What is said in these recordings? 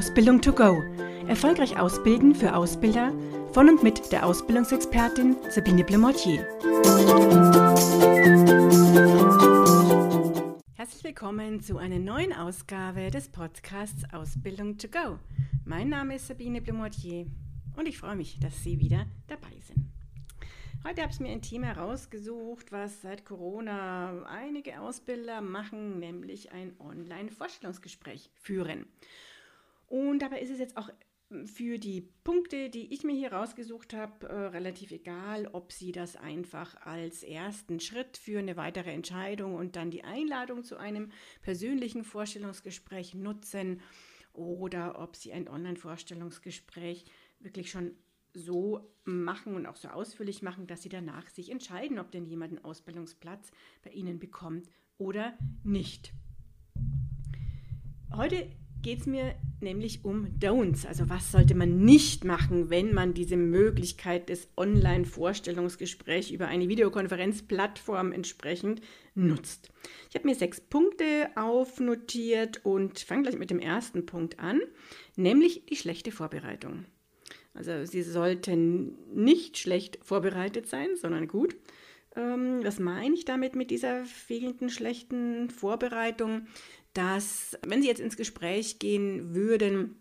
Ausbildung to go. Erfolgreich ausbilden für Ausbilder von und mit der Ausbildungsexpertin Sabine Blemortier. Herzlich willkommen zu einer neuen Ausgabe des Podcasts Ausbildung to go. Mein Name ist Sabine Blemortier und ich freue mich, dass Sie wieder dabei sind. Heute habe ich mir ein Thema herausgesucht, was seit Corona einige Ausbilder machen, nämlich ein Online-Vorstellungsgespräch führen. Und dabei ist es jetzt auch für die Punkte, die ich mir hier rausgesucht habe, äh, relativ egal, ob Sie das einfach als ersten Schritt für eine weitere Entscheidung und dann die Einladung zu einem persönlichen Vorstellungsgespräch nutzen oder ob Sie ein Online-Vorstellungsgespräch wirklich schon so machen und auch so ausführlich machen, dass sie danach sich entscheiden, ob denn jemand einen Ausbildungsplatz bei ihnen bekommt oder nicht. Heute geht es mir nämlich um Don'ts, also was sollte man nicht machen, wenn man diese Möglichkeit des Online-Vorstellungsgesprächs über eine Videokonferenzplattform entsprechend nutzt. Ich habe mir sechs Punkte aufnotiert und fange gleich mit dem ersten Punkt an, nämlich die schlechte Vorbereitung. Also sie sollten nicht schlecht vorbereitet sein, sondern gut. Ähm, was meine ich damit mit dieser fehlenden schlechten Vorbereitung? Dass, wenn Sie jetzt ins Gespräch gehen würden,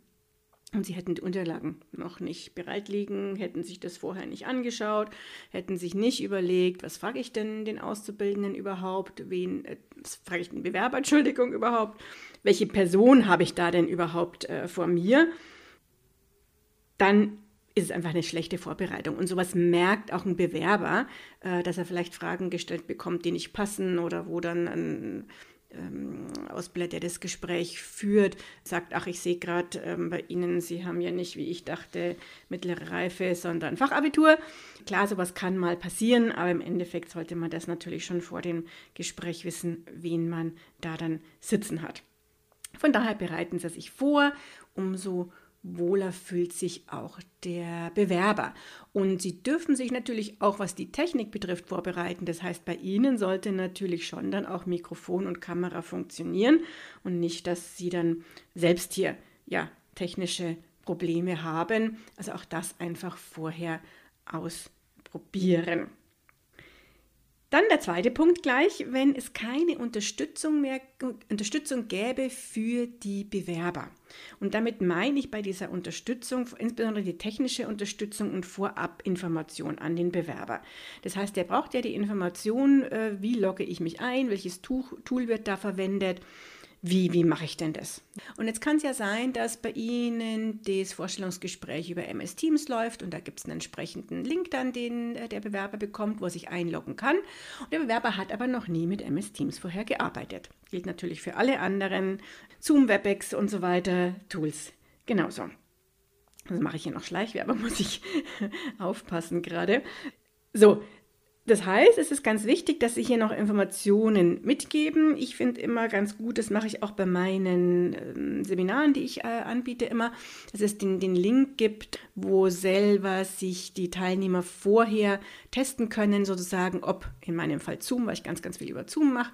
und sie hätten die Unterlagen noch nicht bereit liegen, hätten sich das vorher nicht angeschaut, hätten sich nicht überlegt, was frage ich denn den Auszubildenden überhaupt, wen, äh, was frage ich den Bewerber, Entschuldigung, überhaupt, welche Person habe ich da denn überhaupt äh, vor mir, dann ist es einfach eine schlechte Vorbereitung. Und sowas merkt auch ein Bewerber, äh, dass er vielleicht Fragen gestellt bekommt, die nicht passen oder wo dann ein Ausbilder, der das Gespräch führt, sagt, ach, ich sehe gerade ähm, bei Ihnen, Sie haben ja nicht, wie ich dachte, mittlere Reife, sondern Fachabitur. Klar, sowas kann mal passieren, aber im Endeffekt sollte man das natürlich schon vor dem Gespräch wissen, wen man da dann sitzen hat. Von daher bereiten Sie sich vor, umso wohler fühlt sich auch der Bewerber. Und Sie dürfen sich natürlich auch, was die Technik betrifft, vorbereiten. Das heißt, bei Ihnen sollte natürlich schon dann auch Mikrofon und Kamera funktionieren und nicht, dass Sie dann selbst hier ja technische Probleme haben. Also auch das einfach vorher ausprobieren. Dann der zweite Punkt gleich, wenn es keine Unterstützung mehr Unterstützung gäbe für die Bewerber. Und damit meine ich bei dieser Unterstützung insbesondere die technische Unterstützung und Vorabinformation an den Bewerber. Das heißt, der braucht ja die Information, äh, wie logge ich mich ein, welches Tool wird da verwendet wie, wie mache ich denn das? Und jetzt kann es ja sein, dass bei Ihnen das Vorstellungsgespräch über MS Teams läuft und da gibt es einen entsprechenden Link dann, den äh, der Bewerber bekommt, wo er sich einloggen kann. Und der Bewerber hat aber noch nie mit MS Teams vorher gearbeitet. Gilt natürlich für alle anderen Zoom, WebEx und so weiter Tools genauso. Das mache ich hier noch Schleichwerbung, muss ich aufpassen gerade. So, das heißt, es ist ganz wichtig, dass Sie hier noch Informationen mitgeben. Ich finde immer ganz gut, das mache ich auch bei meinen äh, Seminaren, die ich äh, anbiete, immer, dass es den, den Link gibt, wo selber sich die Teilnehmer vorher testen können, sozusagen, ob in meinem Fall Zoom, weil ich ganz, ganz viel über Zoom mache,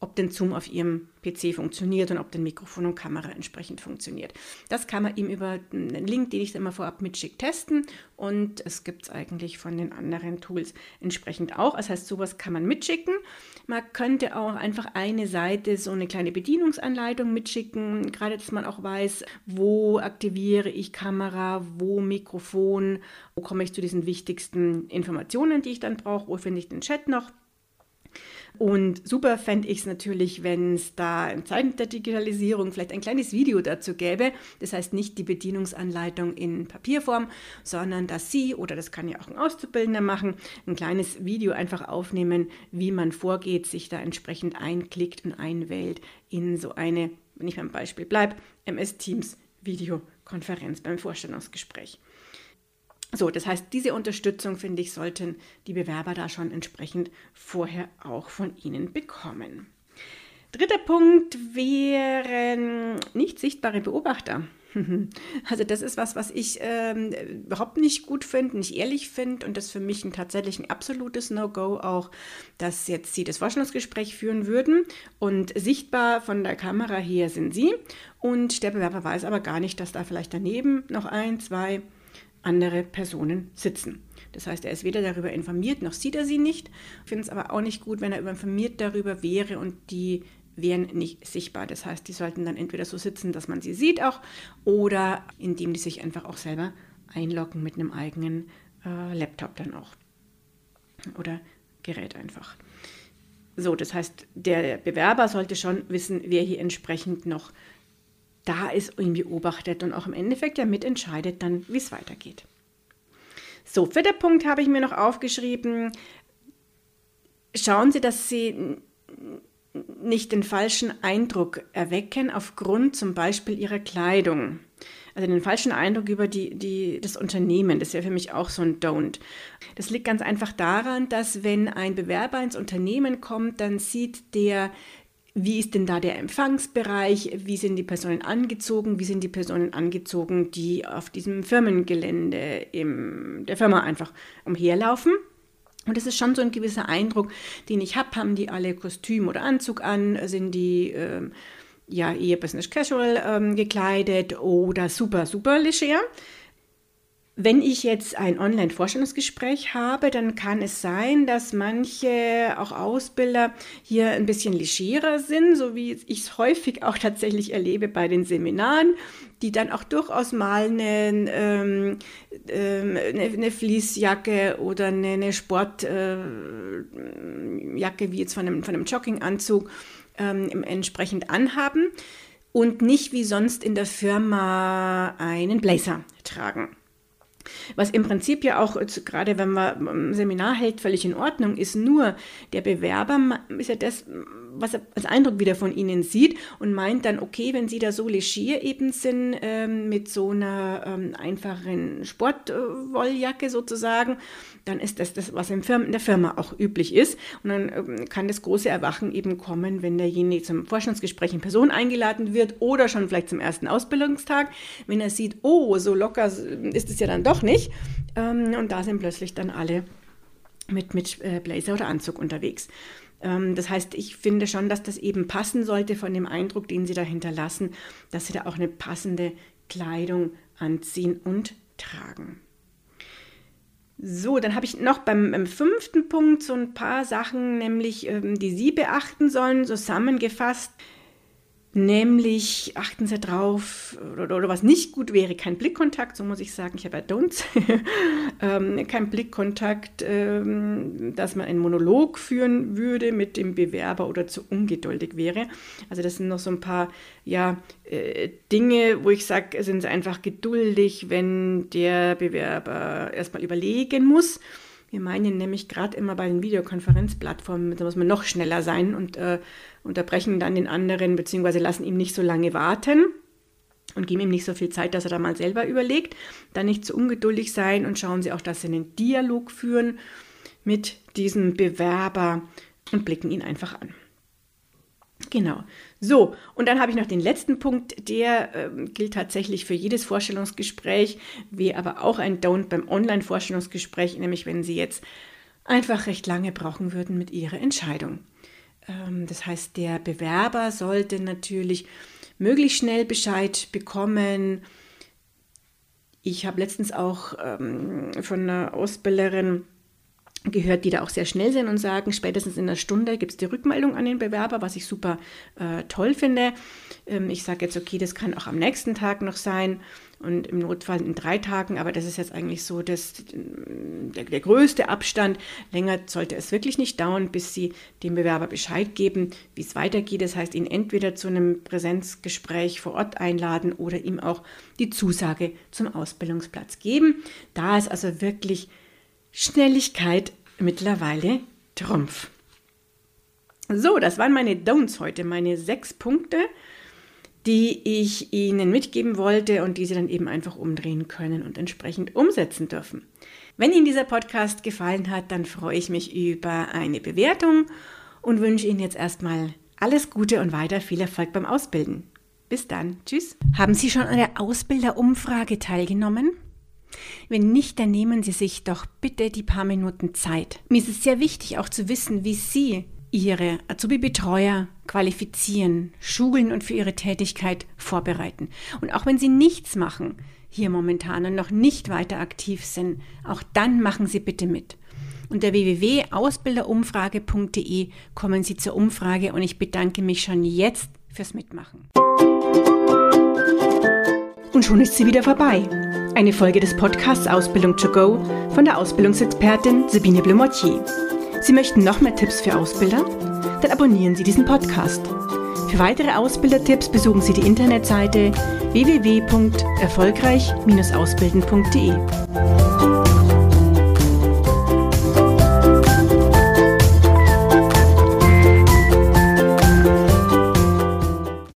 ob denn Zoom auf Ihrem PC funktioniert und ob denn Mikrofon und Kamera entsprechend funktioniert. Das kann man ihm über einen Link, den ich immer vorab mitschicke, testen und es gibt es eigentlich von den anderen Tools entsprechend auch. Das heißt, sowas kann man mitschicken. Man könnte auch einfach eine Seite, so eine kleine Bedienungsanleitung mitschicken, gerade dass man auch weiß, wo aktiviere ich Kamera, wo Mikrofon, wo komme ich zu diesen wichtigsten Informationen, die ich dann brauche, wo finde ich den Chat noch. Und super fände ich es natürlich, wenn es da in Zeiten der Digitalisierung vielleicht ein kleines Video dazu gäbe. Das heißt nicht die Bedienungsanleitung in Papierform, sondern dass Sie oder das kann ja auch ein Auszubildender machen, ein kleines Video einfach aufnehmen, wie man vorgeht, sich da entsprechend einklickt und einwählt in so eine, wenn ich beim Beispiel bleibe, MS Teams Videokonferenz beim Vorstellungsgespräch. So, das heißt, diese Unterstützung, finde ich, sollten die Bewerber da schon entsprechend vorher auch von Ihnen bekommen. Dritter Punkt wären nicht sichtbare Beobachter. Also das ist was, was ich ähm, überhaupt nicht gut finde, nicht ehrlich finde und das für mich ein tatsächlich ein absolutes No-Go auch, dass jetzt Sie das Vorstellungsgespräch führen würden und sichtbar von der Kamera her sind Sie und der Bewerber weiß aber gar nicht, dass da vielleicht daneben noch ein, zwei andere Personen sitzen. Das heißt, er ist weder darüber informiert, noch sieht er sie nicht. Ich finde es aber auch nicht gut, wenn er informiert darüber wäre und die wären nicht sichtbar. Das heißt, die sollten dann entweder so sitzen, dass man sie sieht auch, oder indem die sich einfach auch selber einloggen mit einem eigenen äh, Laptop dann auch. Oder Gerät einfach. So, das heißt, der Bewerber sollte schon wissen, wer hier entsprechend noch da ist und ihn beobachtet und auch im Endeffekt ja mitentscheidet dann, wie es weitergeht. So, vierter Punkt habe ich mir noch aufgeschrieben. Schauen Sie, dass Sie nicht den falschen Eindruck erwecken aufgrund zum Beispiel ihrer Kleidung. Also den falschen Eindruck über die, die, das Unternehmen, das wäre für mich auch so ein Don't. Das liegt ganz einfach daran, dass wenn ein Bewerber ins Unternehmen kommt, dann sieht der, wie ist denn da der Empfangsbereich, wie sind die Personen angezogen, wie sind die Personen angezogen, die auf diesem Firmengelände im, der Firma einfach umherlaufen. Und das ist schon so ein gewisser Eindruck, den ich habe. Haben die alle Kostüm oder Anzug an? Sind die ähm, ja eher Business Casual ähm, gekleidet oder super, super leger? Wenn ich jetzt ein Online-Vorstellungsgespräch habe, dann kann es sein, dass manche auch Ausbilder hier ein bisschen legerer sind, so wie ich es häufig auch tatsächlich erlebe bei den Seminaren, die dann auch durchaus mal eine, ähm, ähm, eine, eine Fließjacke oder eine, eine Sportjacke, äh, wie jetzt von einem, von einem Jogginganzug, ähm, entsprechend anhaben und nicht wie sonst in der Firma einen Blazer tragen. Was im Prinzip ja auch, gerade wenn man ein Seminar hält, völlig in Ordnung ist. Nur der Bewerber ist ja das, was er als Eindruck wieder von ihnen sieht und meint dann, okay, wenn sie da so legier eben sind, ähm, mit so einer ähm, einfachen Sportwolljacke sozusagen, dann ist das das, was in, der Firma auch üblich ist. Und dann ähm, kann das große Erwachen eben kommen, wenn derjenige zum Forschungsgespräch in Person eingeladen wird oder schon vielleicht zum ersten Ausbildungstag, wenn er sieht, oh, so locker ist es ja dann doch nicht. Ähm, und da sind plötzlich dann alle mit, mit äh, Blazer oder Anzug unterwegs. Ähm, das heißt, ich finde schon, dass das eben passen sollte von dem Eindruck, den Sie da hinterlassen, dass Sie da auch eine passende Kleidung anziehen und tragen. So, dann habe ich noch beim, fünften Punkt so ein paar Sachen, nämlich ähm, die Sie beachten sollen, zusammengefasst. Nämlich achten Sie drauf, oder, oder, was nicht gut wäre, kein Blickkontakt, so muss ich sagen, ich habe ja Don'ts, ähm, kein Blickkontakt, ähm, dass man einen Monolog führen würde mit dem Bewerber oder zu ungeduldig wäre. Also das sind noch so ein paar ja, äh, Dinge, wo ich sage, sind Sie einfach geduldig, wenn der Bewerber erstmal überlegen muss wir meinen nämlich gerade immer bei den Videokonferenzplattformen, da muss man noch schneller sein und äh, unterbrechen dann den anderen, beziehungsweise lassen ihm nicht so lange warten und geben ihm nicht so viel Zeit, dass er da mal selber überlegt. Dann nicht zu ungeduldig sein und schauen Sie auch, dass Sie einen Dialog führen mit diesem Bewerber und blicken ihn einfach an. Genau. So, und dann habe ich noch den letzten Punkt, der äh, gilt tatsächlich für jedes Vorstellungsgespräch, wie aber auch ein Don't beim Online-Vorstellungsgespräch, nämlich wenn Sie jetzt einfach recht lange brauchen würden mit Ihrer Entscheidung. Ähm, das heißt, der Bewerber sollte natürlich möglichst schnell Bescheid bekommen. Ich habe letztens auch ähm, von einer Ausbilderin gehört, die da auch sehr schnell sind und sagen, spätestens in einer Stunde gibt es die Rückmeldung an den Bewerber, was ich super äh, toll finde. Ähm, ich sage jetzt, okay, das kann auch am nächsten Tag noch sein und im Notfall in drei Tagen, aber das ist jetzt eigentlich so das, der, der größte Abstand. Länger sollte es wirklich nicht dauern, bis Sie dem Bewerber Bescheid geben, wie es weitergeht. Das heißt, ihn entweder zu einem Präsenzgespräch vor Ort einladen oder ihm auch die Zusage zum Ausbildungsplatz geben. Da ist also wirklich Schnelligkeit mittlerweile Trumpf. So, das waren meine Don'ts heute, meine sechs Punkte, die ich Ihnen mitgeben wollte und die Sie dann eben einfach umdrehen können und entsprechend umsetzen dürfen. Wenn Ihnen dieser Podcast gefallen hat, dann freue ich mich über eine Bewertung und wünsche Ihnen jetzt erstmal alles Gute und weiter viel Erfolg beim Ausbilden. Bis dann. Tschüss. Haben Sie schon an der Ausbilderumfrage teilgenommen? Wenn nicht, dann nehmen Sie sich doch bitte die paar Minuten Zeit. Mir ist es sehr wichtig auch zu wissen, wie Sie Ihre Azubi-Betreuer qualifizieren, schulen und für Ihre Tätigkeit vorbereiten. Und auch wenn Sie nichts machen, hier momentan und noch nicht weiter aktiv sind, auch dann machen Sie bitte mit. Unter www.ausbilderumfrage.de kommen Sie zur Umfrage und ich bedanke mich schon jetzt fürs Mitmachen. Und schon ist sie wieder vorbei. Eine Folge des Podcasts Ausbildung to go von der Ausbildungsexpertin Sabine Blumottier. Sie möchten noch mehr Tipps für Ausbilder? Dann abonnieren Sie diesen Podcast. Für weitere Ausbildertipps besuchen Sie die Internetseite www.erfolgreich-ausbilden.de.